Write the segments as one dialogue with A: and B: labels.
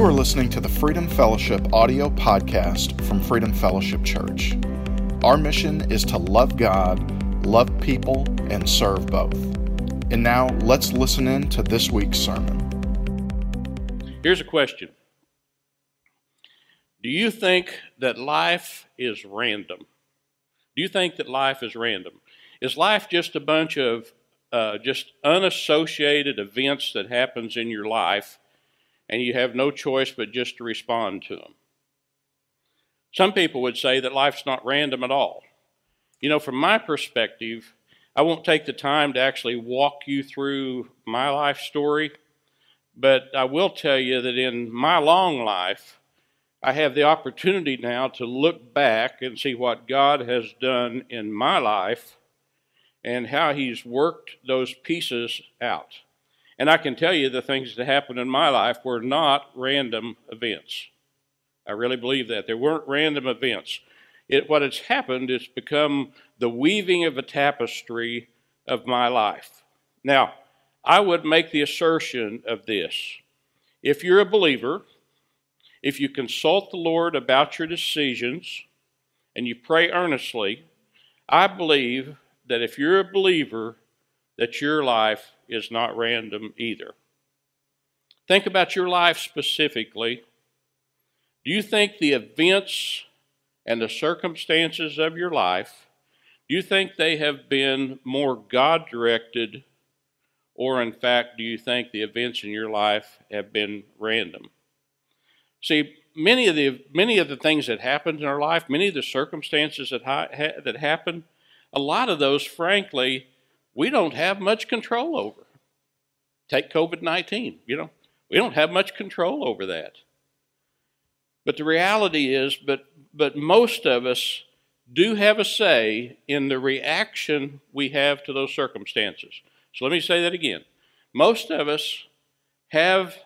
A: You are listening to the Freedom Fellowship audio podcast from Freedom Fellowship Church. Our mission is to love God, love people, and serve both. And now let's listen in to this week's sermon.
B: Here's a question Do you think that life is random? Do you think that life is random? Is life just a bunch of uh, just unassociated events that happens in your life and you have no choice but just to respond to them. Some people would say that life's not random at all. You know, from my perspective, I won't take the time to actually walk you through my life story, but I will tell you that in my long life, I have the opportunity now to look back and see what God has done in my life and how He's worked those pieces out. And I can tell you the things that happened in my life were not random events. I really believe that. There weren't random events. It, what has happened is become the weaving of a tapestry of my life. Now, I would make the assertion of this. If you're a believer, if you consult the Lord about your decisions and you pray earnestly, I believe that if you're a believer, that your life is not random either. Think about your life specifically. Do you think the events and the circumstances of your life, do you think they have been more God directed, or in fact, do you think the events in your life have been random? See, many of the many of the things that happened in our life, many of the circumstances that ha- that happen, a lot of those, frankly, we don't have much control over. Take COVID 19, you know, we don't have much control over that. But the reality is, but, but most of us do have a say in the reaction we have to those circumstances. So let me say that again. Most of us have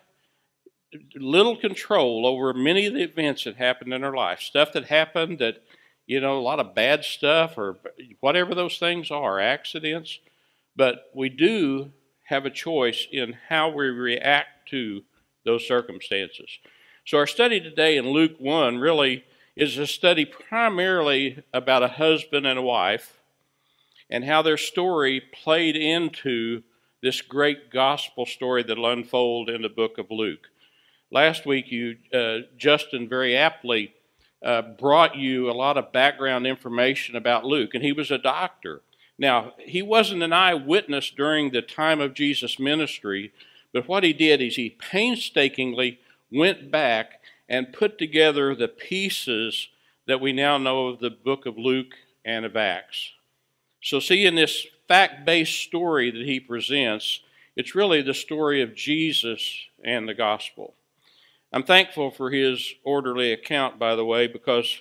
B: little control over many of the events that happened in our life. Stuff that happened that, you know, a lot of bad stuff or whatever those things are, accidents. But we do have a choice in how we react to those circumstances. So, our study today in Luke 1 really is a study primarily about a husband and a wife and how their story played into this great gospel story that'll unfold in the book of Luke. Last week, you, uh, Justin, very aptly uh, brought you a lot of background information about Luke, and he was a doctor. Now, he wasn't an eyewitness during the time of Jesus' ministry, but what he did is he painstakingly went back and put together the pieces that we now know of the book of Luke and of Acts. So, see, in this fact based story that he presents, it's really the story of Jesus and the gospel. I'm thankful for his orderly account, by the way, because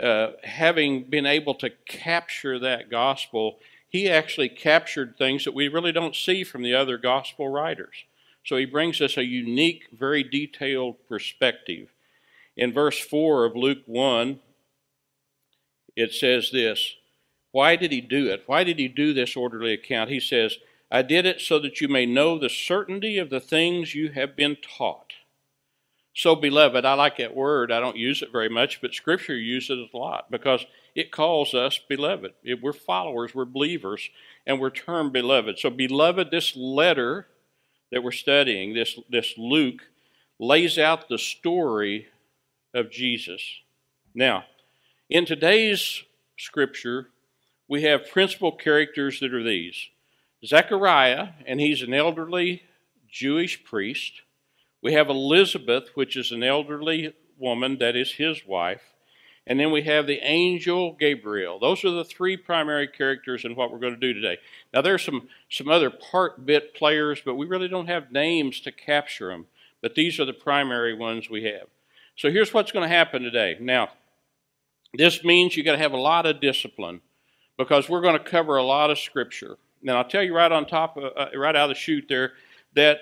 B: uh, having been able to capture that gospel, he actually captured things that we really don't see from the other gospel writers. So he brings us a unique, very detailed perspective. In verse 4 of Luke 1, it says this Why did he do it? Why did he do this orderly account? He says, I did it so that you may know the certainty of the things you have been taught. So, beloved, I like that word. I don't use it very much, but Scripture uses it a lot because it calls us beloved. We're followers, we're believers, and we're termed beloved. So, beloved, this letter that we're studying, this, this Luke, lays out the story of Jesus. Now, in today's Scripture, we have principal characters that are these Zechariah, and he's an elderly Jewish priest. We have Elizabeth, which is an elderly woman, that is his wife. And then we have the angel Gabriel. Those are the three primary characters in what we're going to do today. Now, there's some, some other part bit players, but we really don't have names to capture them. But these are the primary ones we have. So here's what's going to happen today. Now, this means you got to have a lot of discipline because we're going to cover a lot of scripture. Now, I'll tell you right on top, of, uh, right out of the chute there, that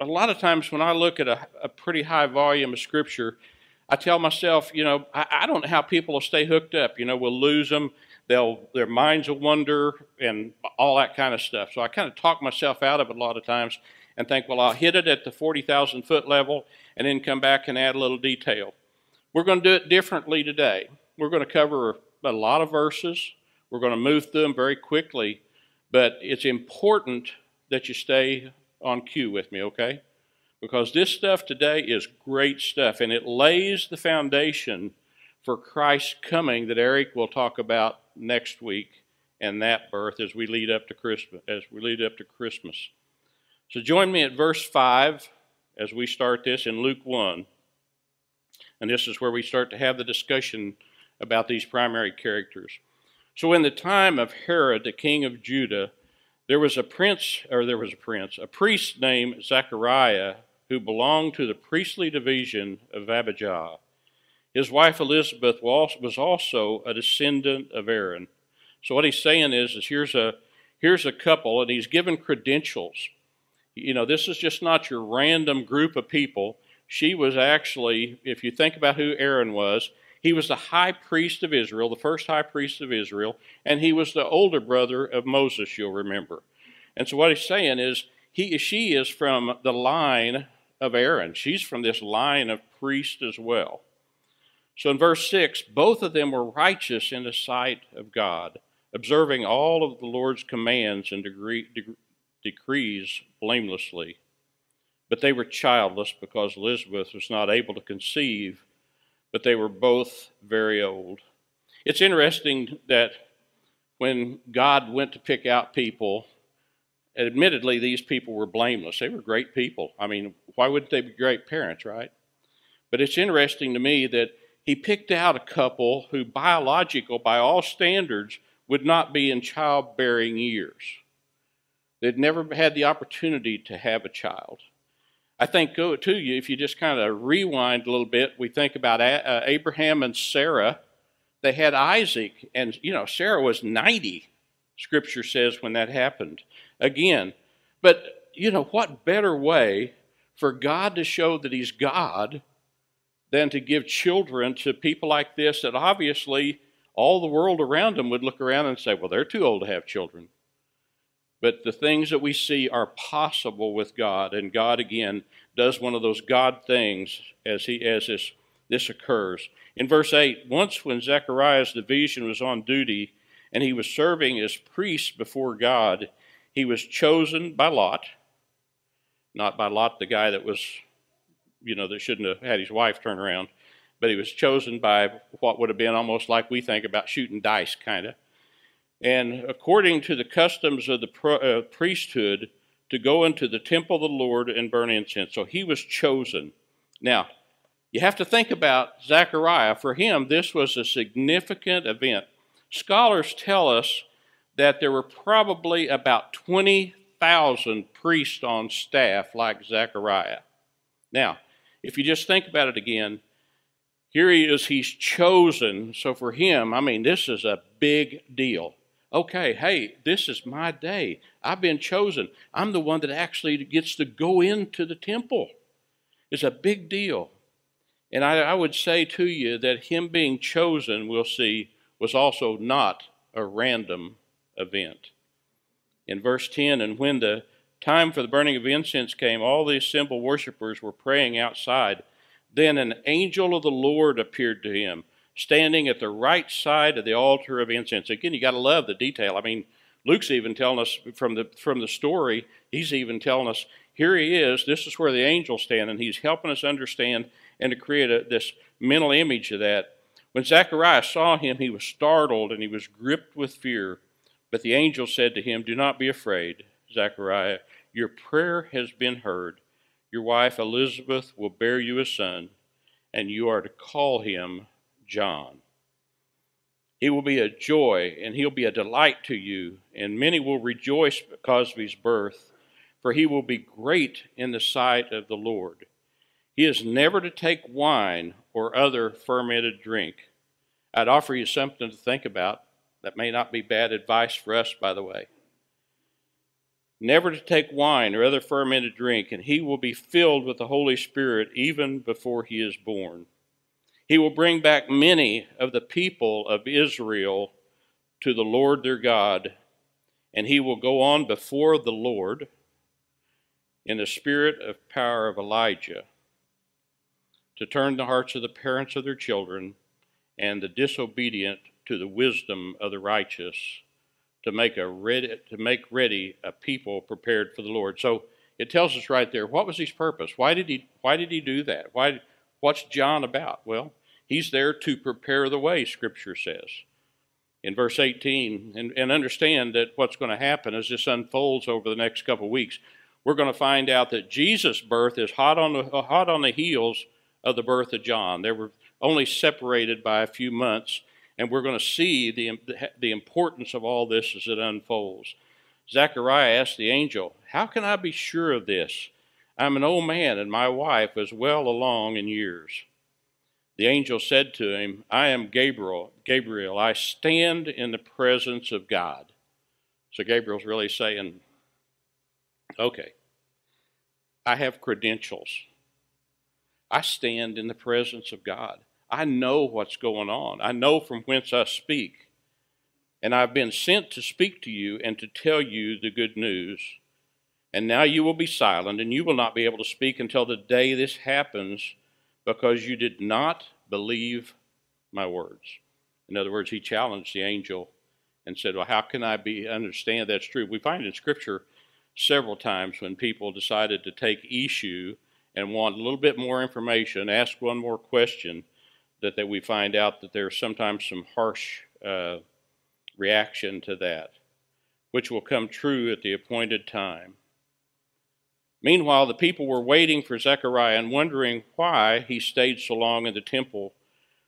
B: a lot of times when I look at a, a pretty high volume of scripture, I tell myself, you know, I, I, don't know how people will stay hooked up. You know, we'll lose them. They'll their minds will wander and all that kind of stuff. So I kind of talk myself out of it a lot of times. and think, well, I'll hit it at the 40,000 foot level and then come back and add a little detail. We're going to do it differently today. We're going to cover a lot of verses. We're going to move through them very quickly, but it's important that you stay on cue with me, okay? Because this stuff today is great stuff, and it lays the foundation for Christ's coming that Eric will talk about next week and that birth as we lead up to Christmas as we lead up to Christmas. So join me at verse 5 as we start this in Luke 1. And this is where we start to have the discussion about these primary characters. So, in the time of Herod, the king of Judah, there was a prince, or there was a prince, a priest named Zechariah, who belonged to the priestly division of Abijah. His wife Elizabeth was also a descendant of Aaron. So what he's saying is, is here's a here's a couple, and he's given credentials. You know, this is just not your random group of people. She was actually, if you think about who Aaron was, he was the high priest of Israel, the first high priest of Israel, and he was the older brother of Moses, you'll remember. And so what he's saying is he she is from the line of Aaron. She's from this line of priest as well. So in verse 6, both of them were righteous in the sight of God, observing all of the Lord's commands and degree, de- decrees blamelessly. But they were childless because Elizabeth was not able to conceive but they were both very old. It's interesting that when God went to pick out people, admittedly, these people were blameless. They were great people. I mean, why wouldn't they be great parents, right? But it's interesting to me that he picked out a couple who, biological, by all standards, would not be in childbearing years. They'd never had the opportunity to have a child. I think to you if you just kind of rewind a little bit. We think about uh, Abraham and Sarah. They had Isaac, and you know Sarah was ninety. Scripture says when that happened. Again, but you know what better way for God to show that He's God than to give children to people like this that obviously all the world around them would look around and say, well, they're too old to have children. But the things that we see are possible with God, and God again does one of those God things as he as this this occurs. In verse 8, once when Zechariah's division was on duty and he was serving as priest before God, he was chosen by Lot, not by Lot, the guy that was, you know, that shouldn't have had his wife turn around, but he was chosen by what would have been almost like we think about shooting dice, kind of and according to the customs of the uh, priesthood, to go into the temple of the Lord and burn incense. So he was chosen. Now, you have to think about Zechariah. For him, this was a significant event. Scholars tell us that there were probably about 20,000 priests on staff like Zechariah. Now, if you just think about it again, here he is, he's chosen. So for him, I mean, this is a big deal okay, hey, this is my day. I've been chosen. I'm the one that actually gets to go into the temple. It's a big deal. And I, I, would say to you that him being chosen, we'll see, was also not a random event. In verse 10, and when the time for the burning of incense came, all the assembled worshippers were praying outside. Then an angel of the Lord appeared to him standing at the right side of the altar of incense. Again, you got to love the detail. I mean, Luke's even telling us from the from the story. He's even telling us here he is. This is where the angel's stand, and He's helping us understand and to create a, this mental image of that. When Zechariah saw him, he was startled and he was gripped with fear. But the angel said to him, "Do not be afraid, Zachariah. Your prayer has been heard. Your wife Elizabeth will bear you a son, and you are to call him John. He will be a joy and he'll be a delight to you, and many will rejoice because of his birth, for he will be great in the sight of the Lord. He is never to take wine or other fermented drink. I'd offer you something to think about. That may not be bad advice for us, by the way. Never to take wine or other fermented drink, and he will be filled with the Holy Spirit even before he is born. He will bring back many of the people of Israel to the Lord their God, and he will go on before the Lord in the spirit of power of Elijah to turn the hearts of the parents of their children and the disobedient to the wisdom of the righteous to make a ready to make ready a people prepared for the Lord. So it tells us right there what was his purpose? Why did he why did he do that? Why what's John about? Well, he's there to prepare the way, scripture says. In verse 18, and, and understand that what's going to happen as this unfolds over the next couple of weeks, we're going to find out that Jesus' birth is hot on the hot on the heels of the birth of John. They were only separated by a few months, and we're going to see the, the importance of all this as it unfolds. Zechariah asked the angel, How can I be sure of this? I'm an old man, and my wife is well along in years. The angel said to him, I am Gabriel. Gabriel, I stand in the presence of God. So Gabriel's really saying, Okay, I have credentials. I stand in the presence of God. I know what's going on. I know from whence I speak. And I've been sent to speak to you and to tell you the good news. And now you will be silent, and you will not be able to speak until the day this happens, because you did not believe my words. In other words, he challenged the angel and said, Well, how can I be understand that's true? We find in Scripture several times when people decided to take issue and want a little bit more information, ask one more question, that, that we find out that there's sometimes some harsh uh, reaction to that, which will come true at the appointed time. Meanwhile, the people were waiting for Zechariah and wondering why he stayed so long in the temple.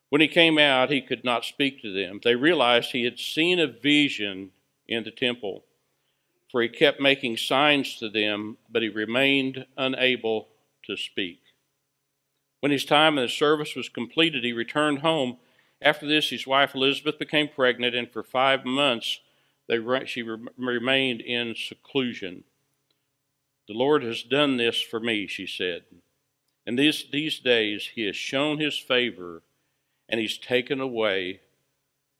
B: When he came out, he could not speak to them. They realized he had seen a vision in the temple, for he kept making signs to them, but he remained unable to speak. When his time in the service was completed, he returned home. After this, his wife Elizabeth became pregnant, and for five months they, she remained in seclusion. The Lord has done this for me, she said. And these, these days he has shown his favor, and he's taken away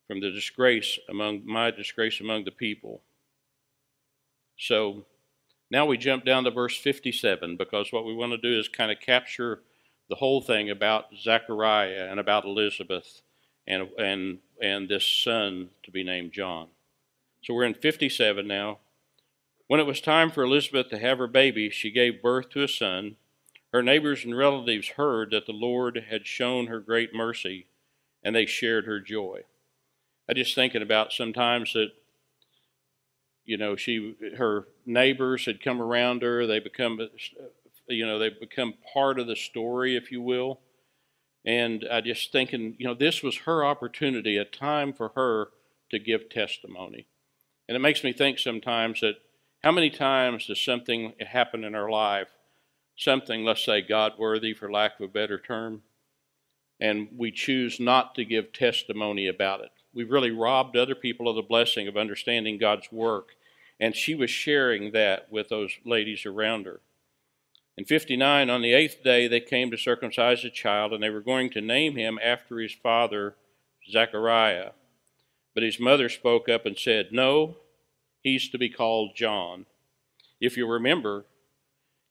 B: from the disgrace among my disgrace among the people. So now we jump down to verse 57 because what we want to do is kind of capture the whole thing about Zechariah and about Elizabeth and, and, and this son to be named John. So we're in 57 now. When it was time for Elizabeth to have her baby, she gave birth to a son. Her neighbors and relatives heard that the Lord had shown her great mercy, and they shared her joy. I just thinking about sometimes that you know she her neighbors had come around her they become you know, they've become part of the story, if you will. And I just thinking, you know, this was her opportunity, a time for her to give testimony. And it makes me think sometimes that how many times does something happen in our life, something, let's say, God worthy, for lack of a better term, and we choose not to give testimony about it? We've really robbed other people of the blessing of understanding God's work. And she was sharing that with those ladies around her. In 59, on the eighth day, they came to circumcise the child, and they were going to name him after his father, Zechariah. But his mother spoke up and said, No, he's to be called John. If you remember,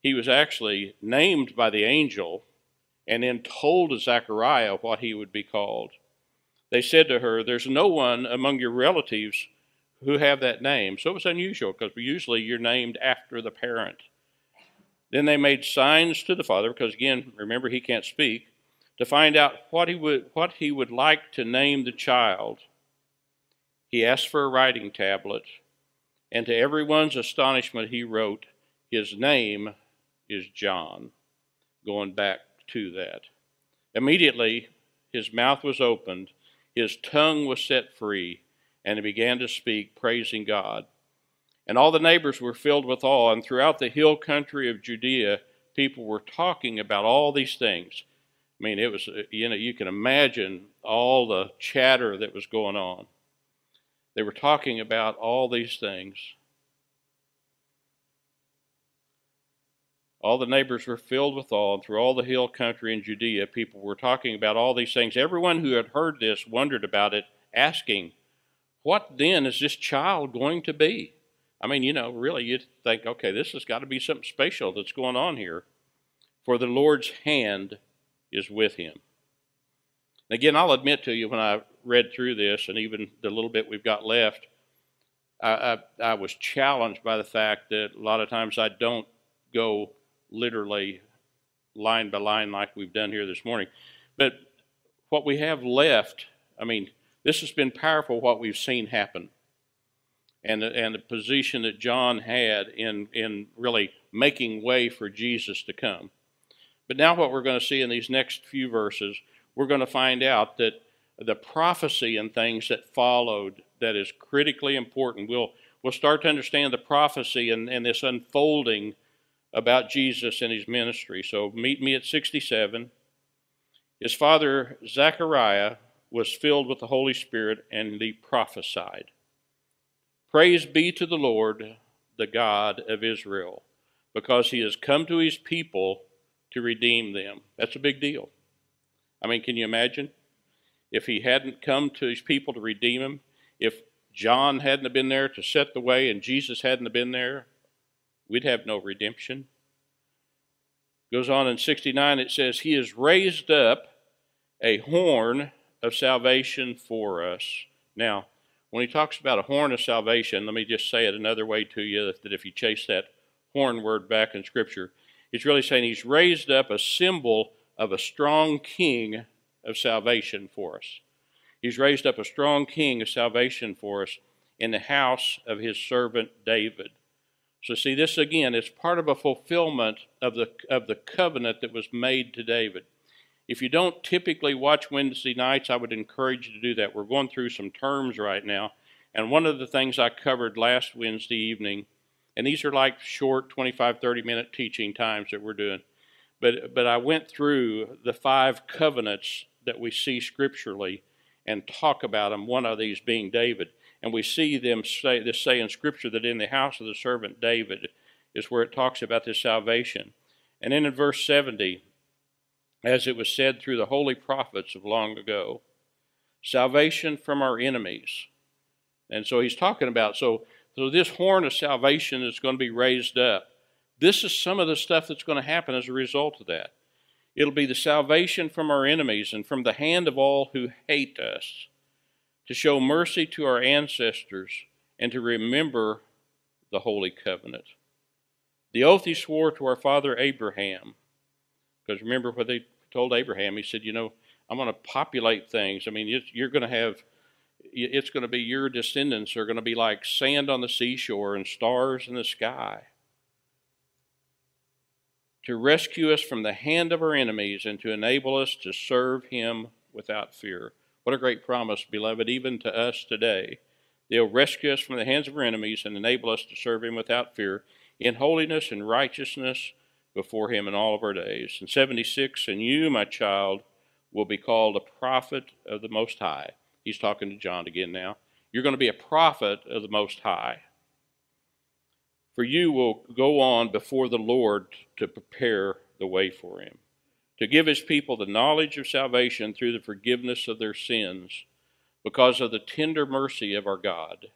B: he was actually named by the angel and then told to Zechariah what he would be called. They said to her, There's no one among your relatives who have that name. So it was unusual because usually you're named after the parent. Then they made signs to the father, because again, remember he can't speak, to find out what he would what he would like to name the child. He asked for a writing tablet, and to everyone's astonishment, he wrote, His name is John. Going back to that. Immediately, his mouth was opened, his tongue was set free, and he began to speak, praising God. And all the neighbors were filled with awe, and throughout the hill country of Judea, people were talking about all these things. I mean, it was, you know, you can imagine all the chatter that was going on. They were talking about all these things. All the neighbors were filled with awe, and through all the hill country in Judea, people were talking about all these things. Everyone who had heard this wondered about it, asking, What then is this child going to be? I mean, you know, really, you'd think, okay, this has got to be something special that's going on here. For the Lord's hand is with him. Again, I'll admit to you when I read through this, and even the little bit we've got left, I, I, I was challenged by the fact that a lot of times I don't go literally line by line like we've done here this morning. But what we have left, I mean, this has been powerful what we've seen happen. And the, and the position that John had in, in really making way for Jesus to come. But now, what we're going to see in these next few verses, we're going to find out that the prophecy and things that followed that is critically important. We'll, we'll start to understand the prophecy and, and this unfolding about Jesus and his ministry. So, meet me at 67. His father, Zechariah, was filled with the Holy Spirit and he prophesied. Praise be to the Lord, the God of Israel, because he has come to his people to redeem them. That's a big deal. I mean, can you imagine? If he hadn't come to his people to redeem them, if John hadn't been there to set the way and Jesus hadn't been there, we'd have no redemption. Goes on in 69, it says, He has raised up a horn of salvation for us. Now, when he talks about a horn of salvation, let me just say it another way to you that if you chase that horn word back in Scripture, it's really saying he's raised up a symbol of a strong king of salvation for us. He's raised up a strong king of salvation for us in the house of his servant David. So, see, this again is part of a fulfillment of the, of the covenant that was made to David. If you don't typically watch Wednesday nights, I would encourage you to do that. We're going through some terms right now. And one of the things I covered last Wednesday evening, and these are like short 25, 30 minute teaching times that we're doing, but, but I went through the five covenants that we see scripturally and talk about them, one of these being David. And we see them say this say in Scripture that in the house of the servant David is where it talks about this salvation. And then in verse 70, as it was said through the holy prophets of long ago, salvation from our enemies. And so he's talking about so so this horn of salvation is going to be raised up. This is some of the stuff that's going to happen as a result of that. It'll be the salvation from our enemies and from the hand of all who hate us, to show mercy to our ancestors and to remember the holy covenant. The oath he swore to our father Abraham, because remember what they told Abraham. He said, You know, I'm going to populate things. I mean, you're going to have, it's going to be your descendants are going to be like sand on the seashore and stars in the sky. To rescue us from the hand of our enemies and to enable us to serve Him without fear. What a great promise, beloved, even to us today. They'll rescue us from the hands of our enemies and enable us to serve Him without fear in holiness and righteousness before him in all of our days. In 76, and you, my child, will be called a prophet of the Most High. He's talking to John again now. You're going to be a prophet of the Most High. For you will go on before the Lord to prepare the way for him, to give his people the knowledge of salvation through the forgiveness of their sins, because of the tender mercy of our God,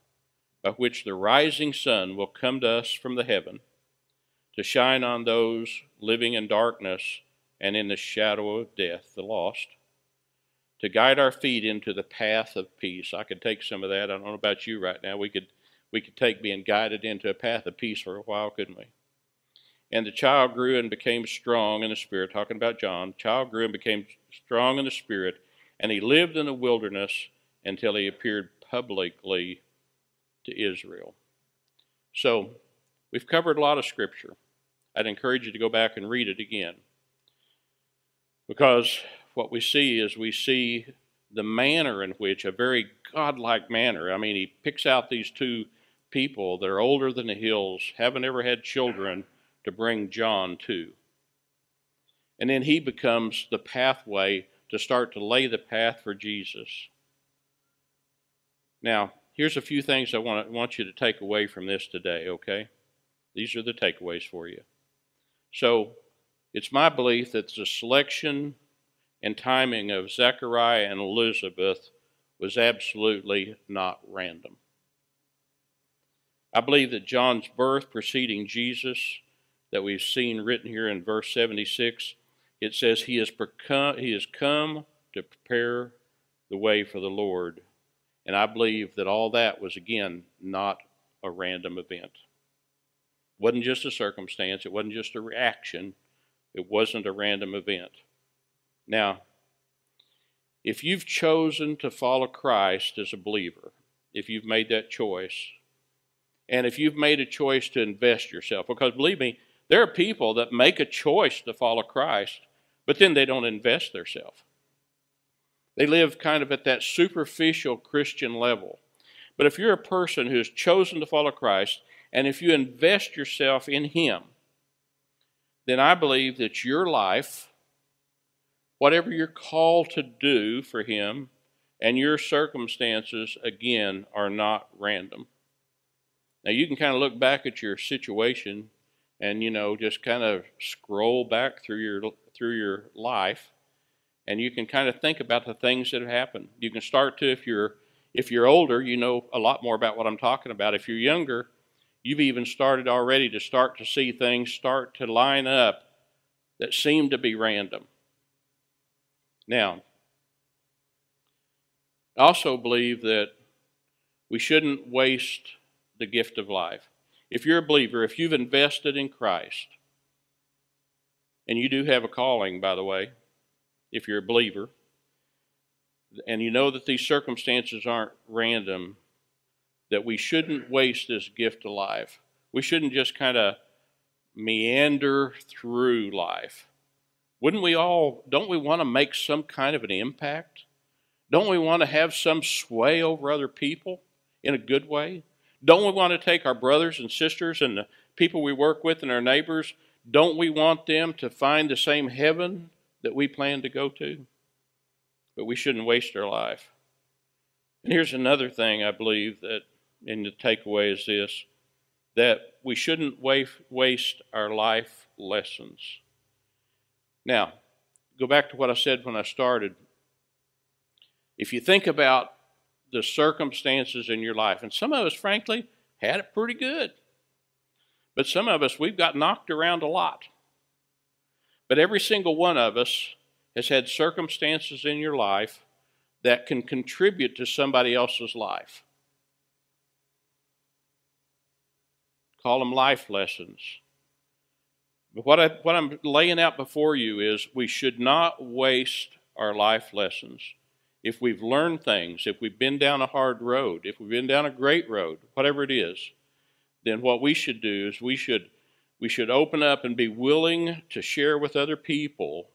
B: by which the rising sun will come to us from the heaven to shine on those living in darkness and in the shadow of death, the lost, to guide our feet into the path of peace. I could take some of that. I don't know about you right now. We could we could take being guided into a path of peace for a while, couldn't we? And the child grew and became strong in the spirit, talking about John. The child grew and became strong in the spirit, and he lived in the wilderness until he appeared publicly to Israel. So, we've covered a lot of scripture. I'd encourage you to go back and read it again. Because what we see is we see the manner in which, a very godlike manner, I mean, he picks out these two people that are older than the hills, haven't ever had children, to bring John to. And then he becomes the pathway to start to lay the path for Jesus. Now, here's a few things I want, want you to take away from this today, okay? These are the takeaways for you. So it's my belief that the selection and timing of Zechariah and Elizabeth was absolutely not random. I believe that John's birth preceding Jesus, that we've seen written here in verse 76, it says, He has, become, he has come to prepare the way for the Lord. And I believe that all that was, again, not a random event. It wasn't just a circumstance, it wasn't just a reaction, it wasn't a random event. Now, if you've chosen to follow Christ as a believer, if you've made that choice, and if you've made a choice to invest yourself, because believe me, there are people that make a choice to follow Christ, but then they don't invest themselves. They live kind of at that superficial Christian level. But if you're a person who has chosen to follow Christ, and if you invest yourself in Him, then I believe that your life, whatever you're called to do for Him, and your circumstances, again, are not random. Now, you can kind of look back at your situation and, you know, just kind of scroll back through your, through your life and you can kind of think about the things that have happened. You can start to if you're if you're older, you know a lot more about what I'm talking about. If you're younger, you've even started already to start to see things start to line up that seem to be random. Now, I also believe that we shouldn't waste the gift of life. If you're a believer, if you've invested in Christ, and you do have a calling, by the way, if you're a believer, and you know that these circumstances aren't random, that we shouldn't waste this gift of life. We shouldn't just kind of meander through life. Wouldn't we all, don't we want to make some kind of an impact? Don't we want to have some sway over other people in a good way? Don't we want to take our brothers and sisters and the people we work with and our neighbors, don't we want them to find the same heaven that we plan to go to, but we shouldn't waste our life. And here's another thing I believe that in the takeaway is this that we shouldn't waste our life lessons. Now, go back to what I said when I started. If you think about the circumstances in your life, and some of us, frankly, had it pretty good. But some of us, we've got knocked around a lot. But every single one of us has had circumstances in your life that can contribute to somebody else's life. Call them life lessons. But what, I, what I'm laying out before you is we should not waste our life lessons. If we've learned things, if we've been down a hard road, if we've been down a great road, whatever it is, then what we should do is we should we should open up and be willing to share with other people.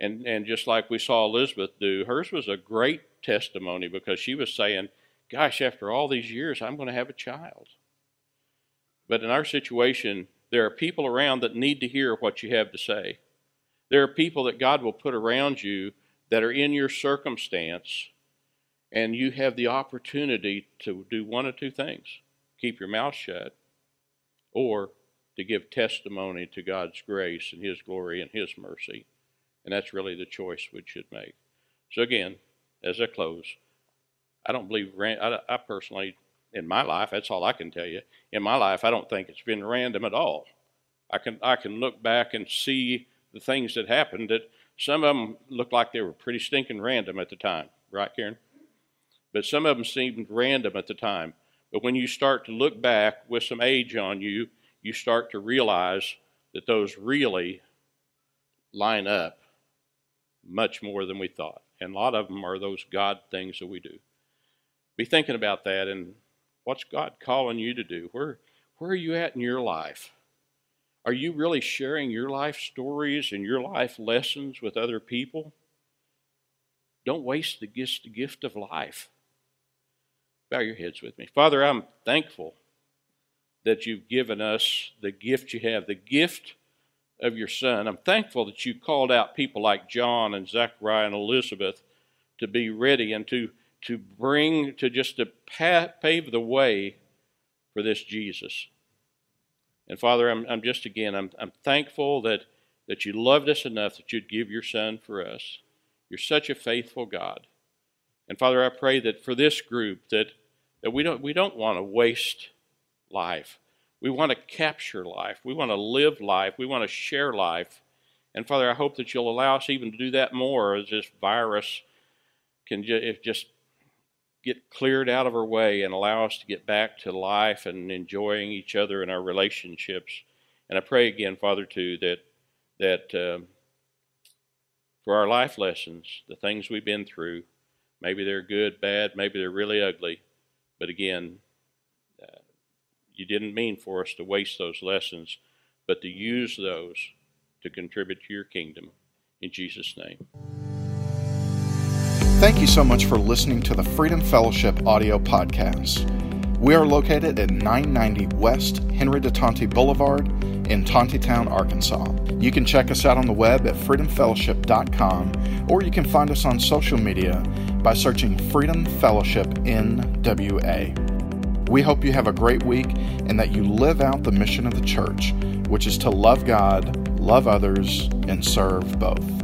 B: And, and just like we saw Elizabeth do, hers was a great testimony because she was saying, Gosh, after all these years, I'm going to have a child. But in our situation, there are people around that need to hear what you have to say. There are people that God will put around you that are in your circumstance, and you have the opportunity to do one of two things keep your mouth shut or to give testimony to God's grace and His glory and His mercy. And that's really the choice we should make. So, again, as I close, I don't believe, I, I personally, in my life, that's all I can tell you. In my life, I don't think it's been random at all. I can, I can look back and see the things that happened that some of them looked like they were pretty stinking random at the time, right, Karen? But some of them seemed random at the time. But when you start to look back with some age on you, you start to realize that those really line up much more than we thought. And a lot of them are those God things that we do. Be thinking about that and what's God calling you to do? Where, where are you at in your life? Are you really sharing your life stories and your life lessons with other people? Don't waste the gift, the gift of life. Bow your heads with me. Father, I'm thankful that you've given us the gift you have, the gift of your Son. I'm thankful that you called out people like John and Zechariah and Elizabeth to be ready and to, to bring, to just to pave the way for this Jesus. And Father, I'm, I'm just again, I'm, I'm thankful that, that you loved us enough that you'd give your Son for us. You're such a faithful God. And Father, I pray that for this group that that we don't we don't want to waste life. We want to capture life. We want to live life. We want to share life. And Father, I hope that you'll allow us even to do that more as this virus can ju- just get cleared out of our way and allow us to get back to life and enjoying each other and our relationships. And I pray again, Father, too, that that um, for our life lessons, the things we've been through, maybe they're good, bad, maybe they're really ugly, but again, uh, you didn't mean for us to waste those lessons, but to use those to contribute to your kingdom. In Jesus' name.
A: Thank you so much for listening to the Freedom Fellowship audio podcast. We are located at 990 West Henry de Tonti Boulevard in Tontitown, Arkansas. You can check us out on the web at freedomfellowship.com or you can find us on social media by searching Freedom Fellowship NWA. We hope you have a great week and that you live out the mission of the church, which is to love God, love others, and serve both.